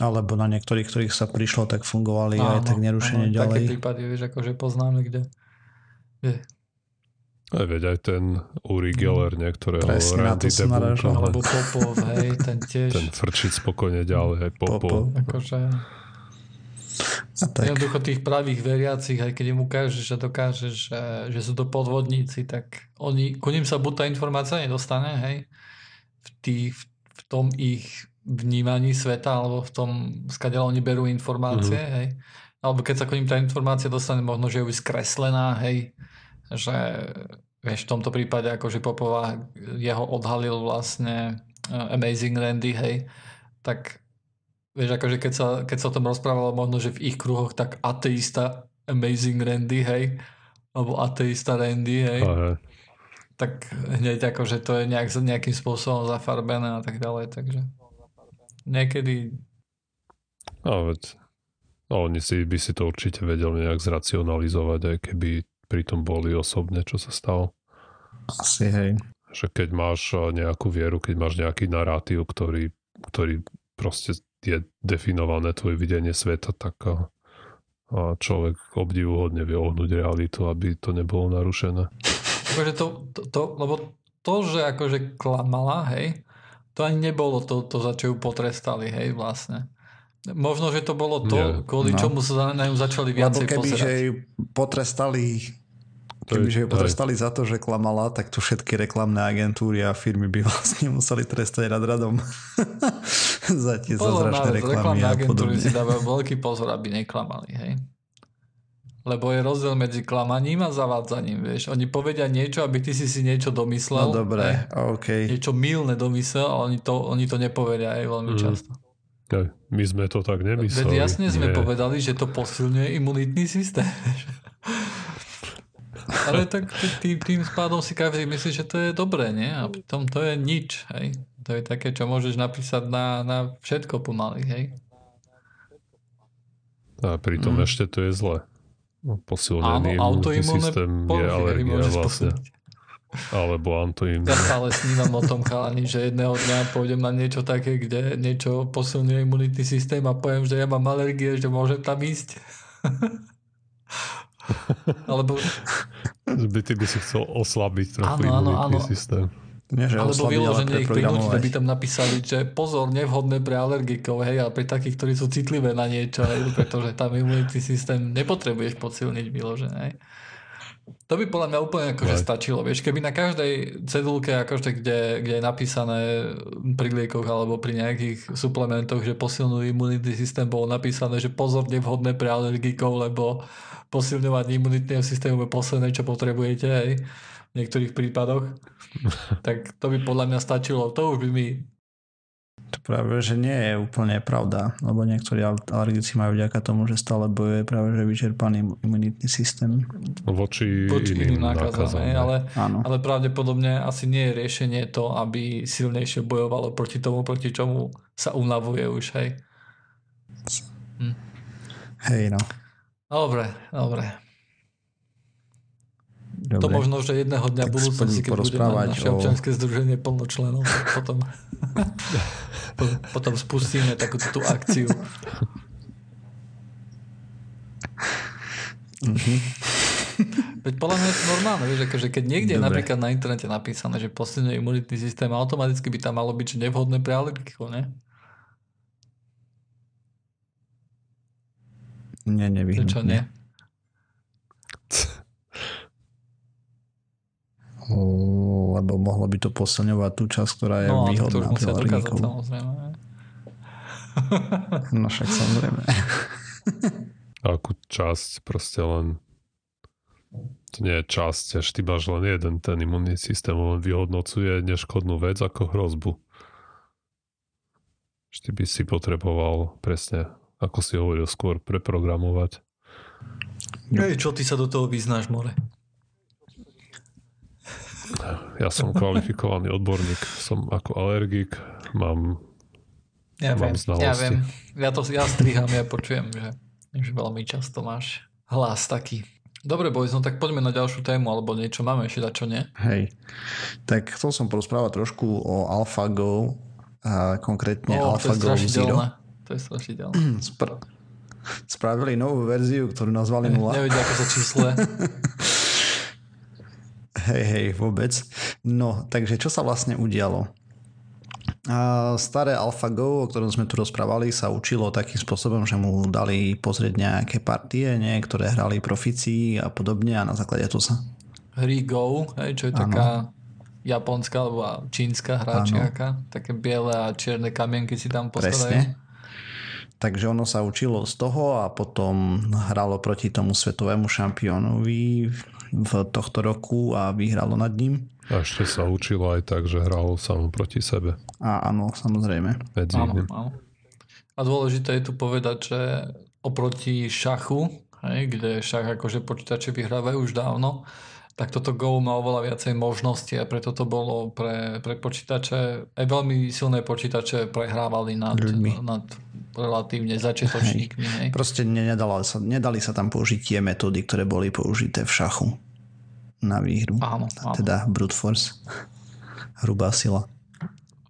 Alebo na niektorých, ktorých sa prišlo, tak fungovali aj tak nerušene áno, ďalej. Také prípady, vieš, akože poznáme, kde, kde Aj veď aj ten Uri Geller, nie, ktorého Mm. Presne, na to Randy som narážal. alebo Popov, hej, ten tiež. ten frčiť spokojne ďalej, aj Popov. Popov. Akože, A tak. jednoducho tých pravých veriacich, aj keď im ukážeš a dokážeš, že, že sú to podvodníci, tak oni, ku ním sa buď tá informácia nedostane, hej, v, tých, v tom ich vnímaní sveta, alebo v tom, skadiaľ oni berú informácie, Mhm. mm-hmm. hej, alebo keď sa ku ním tá informácia dostane, možno, že je už skreslená, hej, že vieš, v tomto prípade akože Popova jeho odhalil vlastne uh, Amazing Randy, hej, tak vieš, akože keď sa, keď sa o tom rozprávalo možno, že v ich kruhoch, tak ateista Amazing Randy, hej, alebo ateista Randy, hej, A, hej. tak hneď akože to je nejak, nejakým spôsobom zafarbené a tak ďalej, takže niekedy No, veď, no, oni si, by si to určite vedeli nejak zracionalizovať, aj keby pri tom boli osobne, čo sa stalo. Asi, hej. Že keď máš a, nejakú vieru, keď máš nejaký narratív, ktorý, ktorý proste je definované tvoje videnie sveta, tak a, a človek obdivuhodne vie ohnúť realitu, aby to nebolo narušené. akože to, to, to, lebo to, že akože klamala, hej, to ani nebolo to, to za čo ju potrestali, hej, vlastne. Možno, že to bolo to, Nie, kvôli no. čomu sa na ňu začali viacej Lebo keby, pozerať. že ju potrestali Kebyže ju potrestali za to, že klamala, tak tu všetky reklamné agentúry a firmy by vlastne museli trestať rad radom za tie zázračné reklamy a agentúry si dávajú veľký pozor, aby neklamali, hej. Lebo je rozdiel medzi klamaním a zavádzaním, vieš. Oni povedia niečo, aby ty si si niečo domyslel. No dobre, OK. Niečo milné domyslel, ale oni to, oni to nepovedia aj veľmi mm. často. My sme to tak nemysleli. Veď jasne sme Nie. povedali, že to posilňuje imunitný systém. Ale tak tým, tým spádom si každý myslí, že to je dobré, nie? A pritom to je nič, hej. To je také, čo môžeš napísať na, na všetko pomaly, hej. A pritom mm. ešte to je zle. Posilnený imunitný systém je alergia vlastne. Alebo antoim. Ja stále snívam o tom chalani, že jedného dňa pôjdem na niečo také, kde niečo posilňuje imunitný systém a poviem, že ja mám alergie, že môžem tam ísť. Alebo... By ty by si chcel oslabiť trochu áno, áno, áno. systém. Nie, že Alebo vyloženie ich prinútiť, aby tam napísali, že pozor, nevhodné pre alergikov, hej, a pre takých, ktorí sú citlivé na niečo, hej, pretože tam imunitný systém nepotrebuješ posilniť vyložené. Hej. To by podľa mňa úplne akože stačilo. Vieš, keby na každej cedulke, akože kde, kde je napísané pri liekoch alebo pri nejakých suplementoch, že posilňujú imunitný systém, bolo napísané, že pozor, nevhodné pre alergikov, lebo posilňovanie imunitného systému je posledné, čo potrebujete aj v niektorých prípadoch, tak to by podľa mňa stačilo. To už by mi to práve, že nie je úplne pravda, lebo niektorí alergici majú vďaka tomu, že stále bojuje práve že vyčerpaný imunitný systém. Voči, Voči iným, iným nákazom. Ale, ale pravdepodobne asi nie je riešenie to, aby silnejšie bojovalo proti tomu, proti čomu sa unavuje už, hej. Hm. Hej, no. Dobre, dobre. Dobre. To možno, že jedného dňa tak budúcnosti, keď bude naše o... občianske združenie plno členov, potom, potom spustíme takúto tú akciu. Mm-hmm. Veď podľa mňa je to normálne, vieš, akože keď niekde Dobre. je napríklad na internete napísané, že posilňuje imunitný systém, automaticky by tam malo byť, že nevhodné pre alergikov, ne? Nie, nevyhnutne. Prečo nie? Lebo mohlo by to posilňovať tú časť, ktorá je no, výhodná to už musia dokázať, samozrejme. No však samozrejme. Akú časť, proste len to nie je časť, až ty máš len jeden ten imunný systém, len vyhodnocuje neškodnú vec ako hrozbu. Ty by si potreboval presne ako si hovoril skôr, preprogramovať. Hej, čo ty sa do toho vyznáš, More? Ja som kvalifikovaný odborník, som ako alergik, mám, ja mám viem, znalosti. Ja viem, ja to ja striham, ja počujem, že, že veľmi často máš hlas taký. Dobre, boys, no tak poďme na ďalšiu tému, alebo niečo máme ešte, čo nie? Hej, tak chcel som porozprávať trošku o AlphaGo, a konkrétne oh, AlphaGo Zero. To je strašidelné. Spra- spravili novú verziu, ktorú nazvali 0. Nevedia, ako sa čísle. hej, hej, vôbec. No, takže čo sa vlastne udialo? Staré AlphaGo, o ktorom sme tu rozprávali, sa učilo takým spôsobom, že mu dali pozrieť nejaké partie, nie, ktoré hrali profici a podobne a na základe to sa... Hry Go, hej, čo je ano. taká japonská alebo čínska hráčiaka, také biele a čierne kamienky si tam postavajú. Presne. Takže ono sa učilo z toho a potom hralo proti tomu svetovému šampiónovi v tohto roku a vyhralo nad ním. A ešte sa učilo aj tak, že hralo samo proti sebe. A áno, samozrejme. Áno, áno. A dôležité je tu povedať, že oproti šachu, hej, kde šach akože počítače vyhrávajú už dávno, tak toto Go má oveľa viacej možností a preto to bolo pre, pre počítače, aj veľmi silné počítače prehrávali nad, nad relatívne začiatočníkmi. Hej. Proste nedala sa, nedali sa tam použiť tie metódy, ktoré boli použité v šachu na výhru. Áno, áno. Teda brute force. Hrubá sila.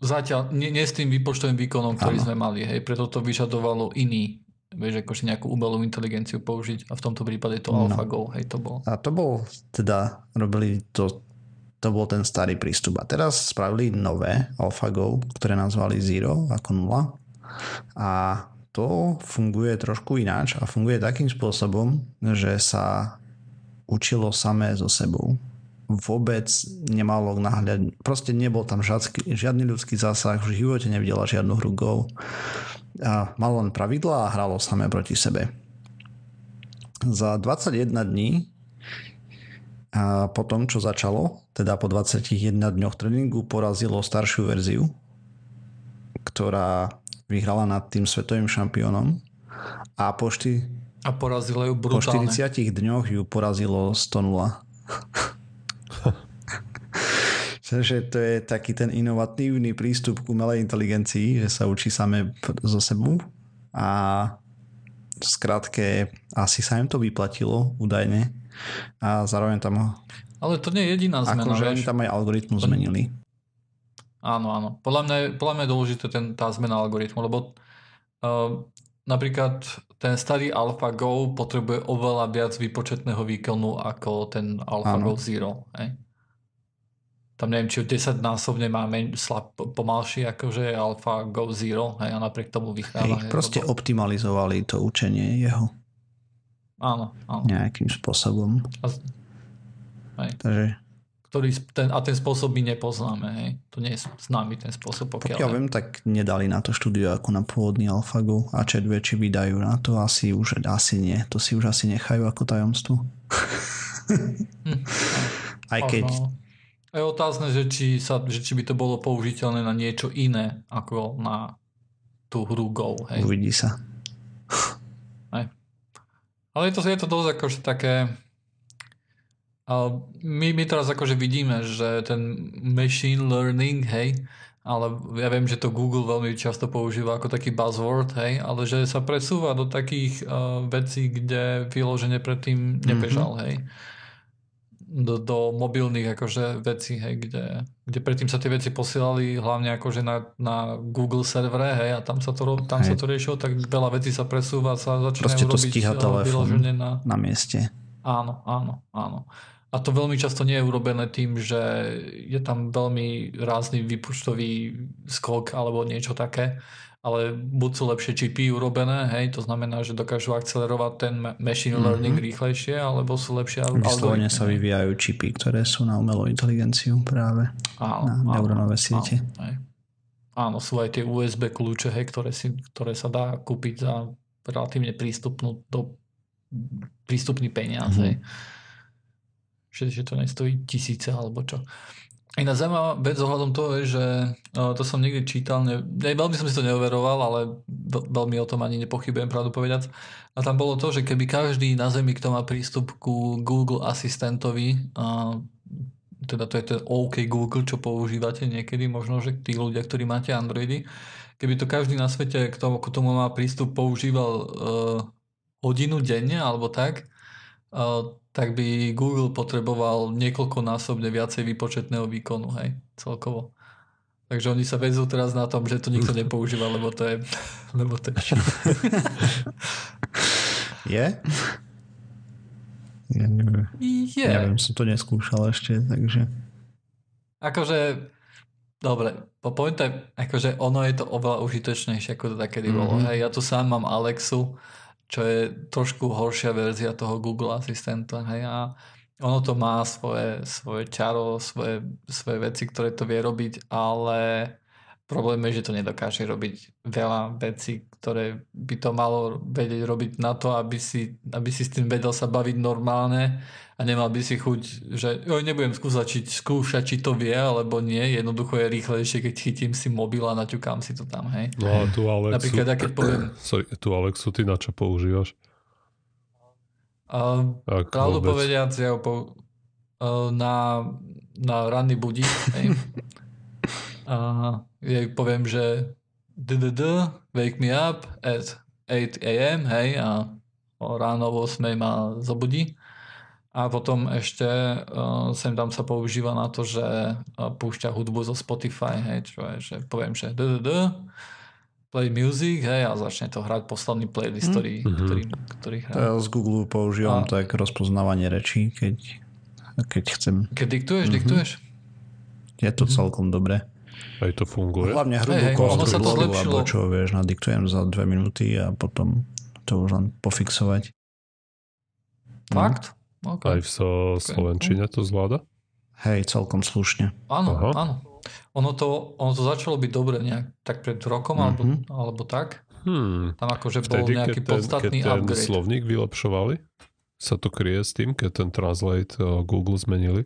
Zatiaľ nie, nie s tým výpočtovým výkonom, ktorý áno. sme mali. Hej, preto to vyžadovalo iný vieš, akože nejakú umelú inteligenciu použiť a v tomto prípade to no. AlphaGo, hej, to bol. A to bol, teda robili to to bol ten starý prístup. A teraz spravili nové AlphaGo, ktoré nazvali Zero ako nula. A to funguje trošku ináč a funguje takým spôsobom, že sa učilo samé so sebou. Vôbec nemalo nahľad, proste nebol tam žiadny, žiadny ľudský zásah, v živote nevidela žiadnu hru Go. A malo len pravidlá a hralo samé proti sebe. Za 21 dní a po tom, čo začalo, teda po 21 dňoch tréningu, porazilo staršiu verziu, ktorá vyhrala nad tým svetovým šampiónom a po, šty... a porazilo ju brutálne. po 40 dňoch ju porazilo 100 Takže to je taký ten inovatívny prístup k umelej inteligencii, že sa učí same zo sebu a skrátke asi sa im to vyplatilo údajne a zároveň tam ale to nie je jediná zmena. Akože oni tam aj algoritmus zmenili. Áno, áno. Podľa mňa, podľa mňa je dôležité ten, tá zmena algoritmu, lebo uh, napríklad ten starý AlphaGo potrebuje oveľa viac výpočetného výkonu ako ten AlphaGo Zero. Hej? Tam neviem, či 10 násobne má men, slab, pomalší akože AlphaGo Zero hej, a napriek tomu vychráva. Hej, proste lebo... optimalizovali to učenie jeho. Áno, áno. Nejakým spôsobom. A, hej. Takže ktorý, ten, a ten spôsob my nepoznáme. Hej. To nie je známy ten spôsob. Pokiaľ, pokiaľ viem, tak nedali na to štúdio ako na pôvodný AlphaGo a chat či vydajú na to asi už asi nie. To si už asi nechajú ako tajomstvo. hm. Aj keď... Je otázne, že či, sa, že či by to bolo použiteľné na niečo iné ako na tú hru Go. Hej. Uvidí sa. Hej. Ale je to, je to dosť akože také my, my teraz akože vidíme, že ten machine learning, hej, ale ja viem, že to Google veľmi často používa ako taký buzzword, hej, ale že sa presúva do takých uh, vecí, kde vyloženie predtým nebežal, mm-hmm. hej. Do, do mobilných akože vecí, hej, kde, kde predtým sa tie veci posielali hlavne akože na, na Google servere, hej, a tam sa to, tam hej. sa to riešilo, tak veľa vecí sa presúva, sa začínajú robiť to telefón na... na mieste. Áno, áno, áno. A to veľmi často nie je urobené tým, že je tam veľmi rázny výpočtový skok alebo niečo také, ale buď sú lepšie čipy urobené, hej, to znamená, že dokážu akcelerovať ten machine mm-hmm. learning rýchlejšie, alebo sú lepšie algoritmy. sa vyvíjajú čipy, ktoré sú na umelú inteligenciu práve áno, na neurónové siete. Áno, hej. áno, sú aj tie USB kľúče, hej, ktoré, si, ktoré sa dá kúpiť za relatívne prístupnú do prístupný peniaz. Mm-hmm. Hej že, že to nestojí tisíce alebo čo. Iná zaujímavá vec ohľadom toho je, že to som niekde čítal, ne, ne, veľmi som si to neoveroval, ale veľmi o tom ani nepochybujem, pravdu povedať. A tam bolo to, že keby každý na Zemi, kto má prístup ku Google asistentovi, a, teda to je ten OK Google, čo používate niekedy, možno, že tí ľudia, ktorí máte Androidy, keby to každý na svete, kto k tomu má prístup, používal uh, hodinu denne alebo tak, uh, tak by Google potreboval niekoľkonásobne viacej výpočetného výkonu, hej, celkovo. Takže oni sa vezú teraz na tom, že to nikto nepoužíva, lebo to je... Lebo to je... je? Ja neviem. Je. Neviem, som to neskúšal ešte, takže... Akože, dobre, po pointe, akože ono je to oveľa užitočnejšie, ako to takedy mm-hmm. bolo. Hej, ja tu sám mám Alexu, čo je trošku horšia verzia toho Google asistenta. Hej? A ono to má svoje, svoje čaro, svoje, svoje veci, ktoré to vie robiť, ale problém je, že to nedokáže robiť veľa vecí, ktoré by to malo vedieť robiť na to, aby si, aby si s tým vedel sa baviť normálne a nemal by si chuť, že jo, nebudem skúšať či, skúšať, či to vie, alebo nie. Jednoducho je rýchlejšie, keď chytím si mobil a naťukám si to tam, hej. No a tu Alexu, Napríklad, ja keď poviem... Sorry, tu Alexu, ty na čo používaš? Uh, pravdu povediac, ja po, uh, na, na ranný budík, hej. uh, ja poviem, že DDD, wake me up at 8 am, hej, a ráno o 8 ma zobudí a potom ešte uh, sem tam sa používa na to, že uh, púšťa hudbu zo Spotify, hej, čo je, že poviem, že d, play music, hej, a začne to hrať posledný playlist, ktorý, mm-hmm. ktorý, ktorý hrá. To ja z Google používam a... tak rozpoznávanie rečí, keď, keď chcem. Keď diktuješ, mm-hmm. diktuješ? je to celkom dobré. Aj to funguje. Hlavne hrubú lodu, zlepšilo. alebo čo, vieš, nadiktujem za dve minúty a potom to už len pofixovať. Fakt? OK. Aj v so, Slovenčine to zvláda? Hej, celkom slušne. Áno, Aha. áno. Ono to, ono to začalo byť dobre nejak tak pred rokom Mhm. alebo, alebo tak. Hmm. Tam akože bol Vtedy, nejaký keď ten, keď podstatný ten upgrade. slovník vylepšovali, sa to kryje s tým, keď ten Translate uh, Google zmenili?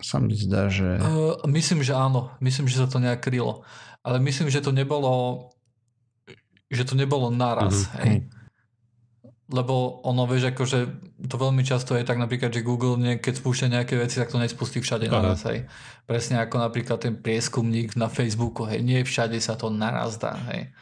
Sa mi zdá, že... Uh, myslím, že áno. Myslím, že sa to nejak krylo. Ale myslím, že to nebolo že to nebolo naraz. Mhm. Hej. Lebo ono, vieš, akože to veľmi často je tak napríklad, že Google, nie, keď spúšťa nejaké veci, tak to nespustí všade Aha. naraz. Hej. Presne ako napríklad ten prieskumník na Facebooku. Hej. Nie všade sa to naraz dá. Hej.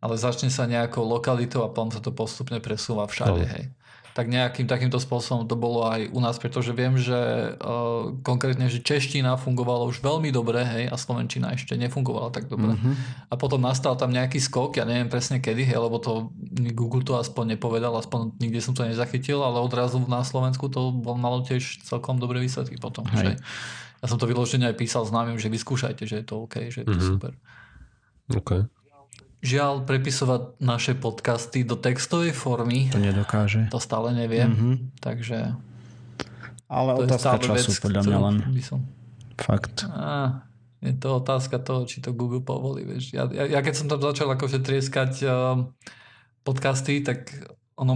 Ale začne sa nejakou lokalitou a potom sa to postupne presúva všade. Áno. Hej. Tak nejakým takýmto spôsobom to bolo aj u nás, pretože viem, že uh, konkrétne, že čeština fungovala už veľmi dobre, hej, a slovenčina ešte nefungovala tak dobre. Mhm. A potom nastal tam nejaký skok, ja neviem presne kedy, hej, lebo to Google to aspoň nepovedal, aspoň nikde som to nezachytil, ale odrazu na Slovensku to bol, malo tiež celkom dobré výsledky potom. Hej. Že ja som to vyložene aj písal známym, že vyskúšajte, že je to OK, že je to Mhm. super. OK. Žiaľ, prepisovať naše podcasty do textovej formy, To nedokáže. to stále neviem, Mhm. takže Ale to je otázka času, vec, podľa mňa len. by som... Fakt. Á, je to otázka toho, či to Google povolí. Vieš. Ja, ja, ja keď som tam začal akože trieskať uh, podcasty, tak ono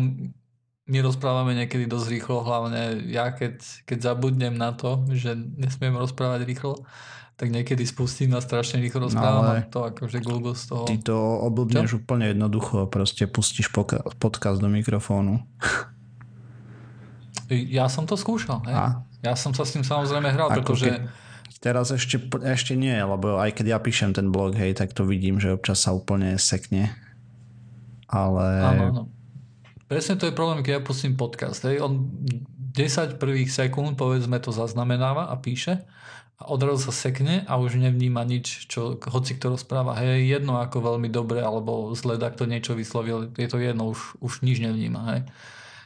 my rozprávame niekedy dosť rýchlo, hlavne ja keď, keď zabudnem na to, že nesmiem rozprávať rýchlo, tak niekedy spustím a strašne rýchlo rozprávam ale a to akože Google z toho... Ty to oblbneš úplne jednoducho, proste pustíš poka- podcast do mikrofónu. Ja som to skúšal, hej. A? Ja som sa s tým samozrejme hral, Ako pretože... keď- Teraz ešte, ešte nie, lebo aj keď ja píšem ten blog, hej, tak to vidím, že občas sa úplne sekne. Ale Áno, áno. Presne to je problém, keď ja pustím podcast. Hej. On 10 prvých sekúnd, povedzme, to zaznamenáva a píše a odrazu sa sekne a už nevníma nič, čo hoci kto rozpráva. Hej, jedno ako veľmi dobre alebo zle, ak to niečo vyslovil, je to jedno, už, už nič nevníma. Hej.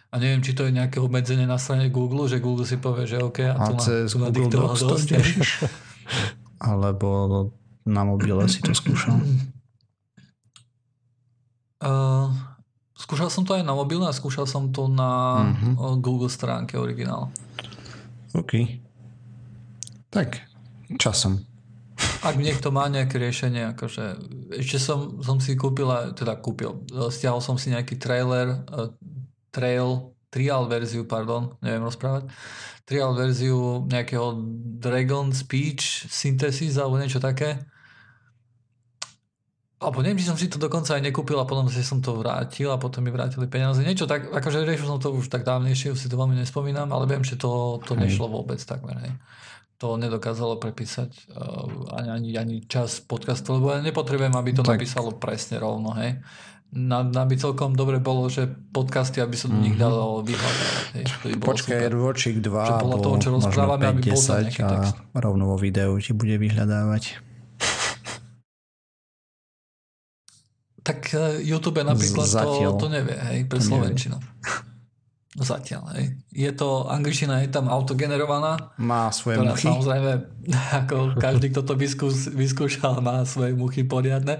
A neviem, či to je nejaké obmedzenie na strane Google, že Google si povie, že OK, a, a tu, cez na, tu Google Docs dosť. Alebo na mobile si to skúšal? Uh, skúšal som to aj na mobile a skúšal som to na Mhm. uh, Google stránke originál. OK. Tak, časom. Ak niekto má nejaké riešenie, akože ešte som, som si kúpil, teda kúpil, e, stiahol som si nejaký trailer, e, trail, trial verziu, pardon, neviem rozprávať, trial verziu nejakého Dragon Speech Synthesis alebo niečo také. Alebo neviem, či som si to dokonca aj nekúpil a potom si som to vrátil a potom mi vrátili peniaze. Niečo tak, akože riešil som to už tak dávnejšie, už si to veľmi nespomínam, ale viem, že to, to nešlo vôbec takmer. Hej to nedokázalo prepísať uh, ani, ani, ani čas podcastu, lebo ja nepotrebujem, aby to Tak. napísalo presne rovno, hej. Na, na by celkom dobre bolo, že podcasty, aby sa do nich Mhm. by bolo Počkaj, rôčik 2 Že podľa toho, čo rozprávame, aby 5, bol tam 10 nejaký text. rovno vo videu ti bude vyhľadávať. Tak uh, YouTube napríklad Zatiaľ. to, to nevie, hej, pre To nevie. Zatiaľ, hej. Je to, angličtina je tam autogenerovaná, Má svoje ktorá muchy. samozrejme, ako každý, kto to vyskúš, vyskúšal, má svoje muchy poriadne.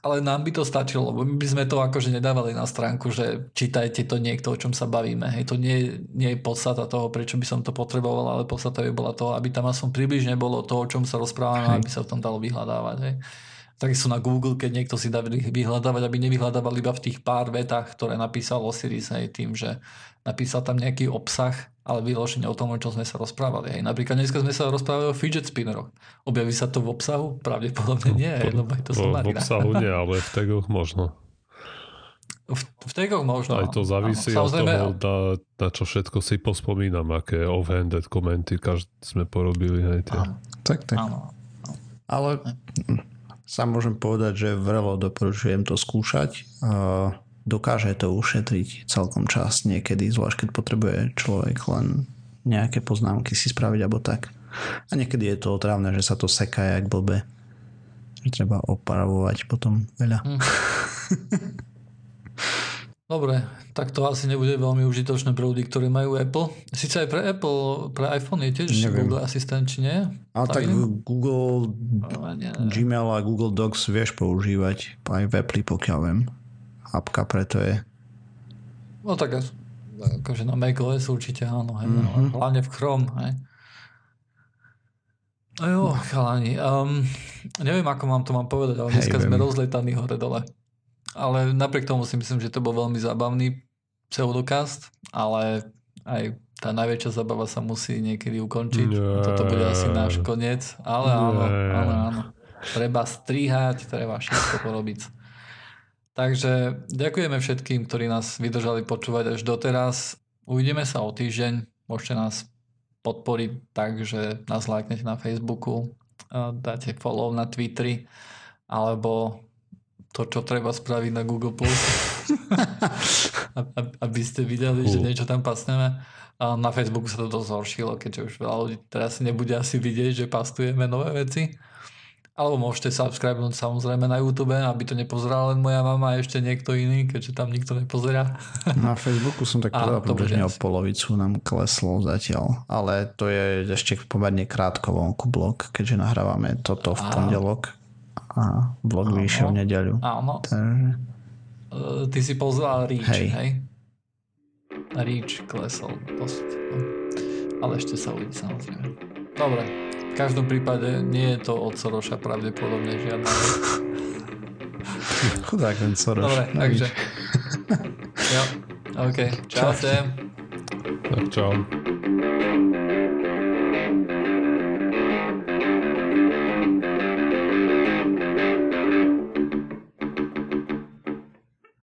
Ale nám by to stačilo, lebo my by sme to akože nedávali na stránku, že čítajte to niekto, o čom sa bavíme. Hej, to nie, nie je podstata toho, prečo by som to potreboval, ale podstata by bola to, aby tam aspoň približne bolo to, o čom sa rozprávame, Hej. aby sa v tom dalo vyhľadávať. Hej. Takisto na Google, keď niekto si dá vyhľadávať, aby nevyhľadával iba v tých pár vetách, ktoré napísal Osiris, hej, tým, že napísal tam nejaký obsah, ale vyloženie o tom, o čom sme sa rozprávali. Hej. Napríklad dneska sme sa rozprávali o fidget spinneroch. Objaví sa to v obsahu? Pravdepodobne nie, hej, lebo je to v, v somarina. obsahu nie, ale v tagoch možno. V, v tagoch možno. Aj to závisí áno. od toho, na, na čo všetko si pospomínam, aké off-handed komenty každý sme porobili. Hej, tie. Áno, Tak, tak. áno. Ale sa môžem povedať, že vrelo doporučujem to skúšať. Dokáže to ušetriť celkom čas niekedy, zvlášť keď potrebuje človek len nejaké poznámky si spraviť alebo tak. A niekedy je to otrávne, že sa to seká jak blbe. Že treba opravovať potom veľa. Hm. Dobre, tak to asi nebude veľmi užitočné pre ľudí, ktorí majú Apple. Sice aj pre Apple, pre iPhone je tiež Neviem. Google Assistant, či nie? Ale tak, tak Google Gmail a Google Docs vieš používať aj v Apple, pokiaľ viem. Apka preto je. No tak akože na macOS určite áno, hej, mm-hmm. hlavne v Chrome, hej. No jo, chalani, um, neviem ako vám to mám povedať, ale dneska hey, sme rozletaní hore dole. Ale napriek tomu si myslím, že to bol veľmi zábavný pseudokast, ale aj tá najväčšia zabava sa musí niekedy ukončiť. Nie. Toto bude asi náš koniec. Ale áno, áno, áno. Treba strihať, treba všetko porobiť. Takže ďakujeme všetkým, ktorí nás vydržali počúvať až doteraz. Uvidíme sa o týždeň. Môžete nás podporiť tak, že nás lajknete na Facebooku, dáte follow na Twitteri alebo to, čo treba spraviť na Google+. aby ste videli, že niečo tam pasneme. A na Facebooku sa to dosť zhoršilo, keďže už veľa ľudí teraz nebude asi vidieť, že pastujeme nové veci. Alebo môžete subscribenúť samozrejme na YouTube, aby to nepozerala len moja mama a ešte niekto iný, keďže tam nikto nepozerá. Na Facebooku som tak povedal, že o polovicu nám kleslo zatiaľ. Ale to je ešte pomerne krátko vonku blok, keďže nahrávame toto v pondelok a vlog vyšiel v nedeľu. Áno. Takže... Uh, ty si pozval Reach, hej? hej? Reach klesol dosť. No. Ale ešte sa uvidí samozrejme. Dobre, v každom prípade nie je to od Soroša pravdepodobne žiadna. Chudák ten Soroš. Dobre, no takže. jo, OK. Čau. Tak čau.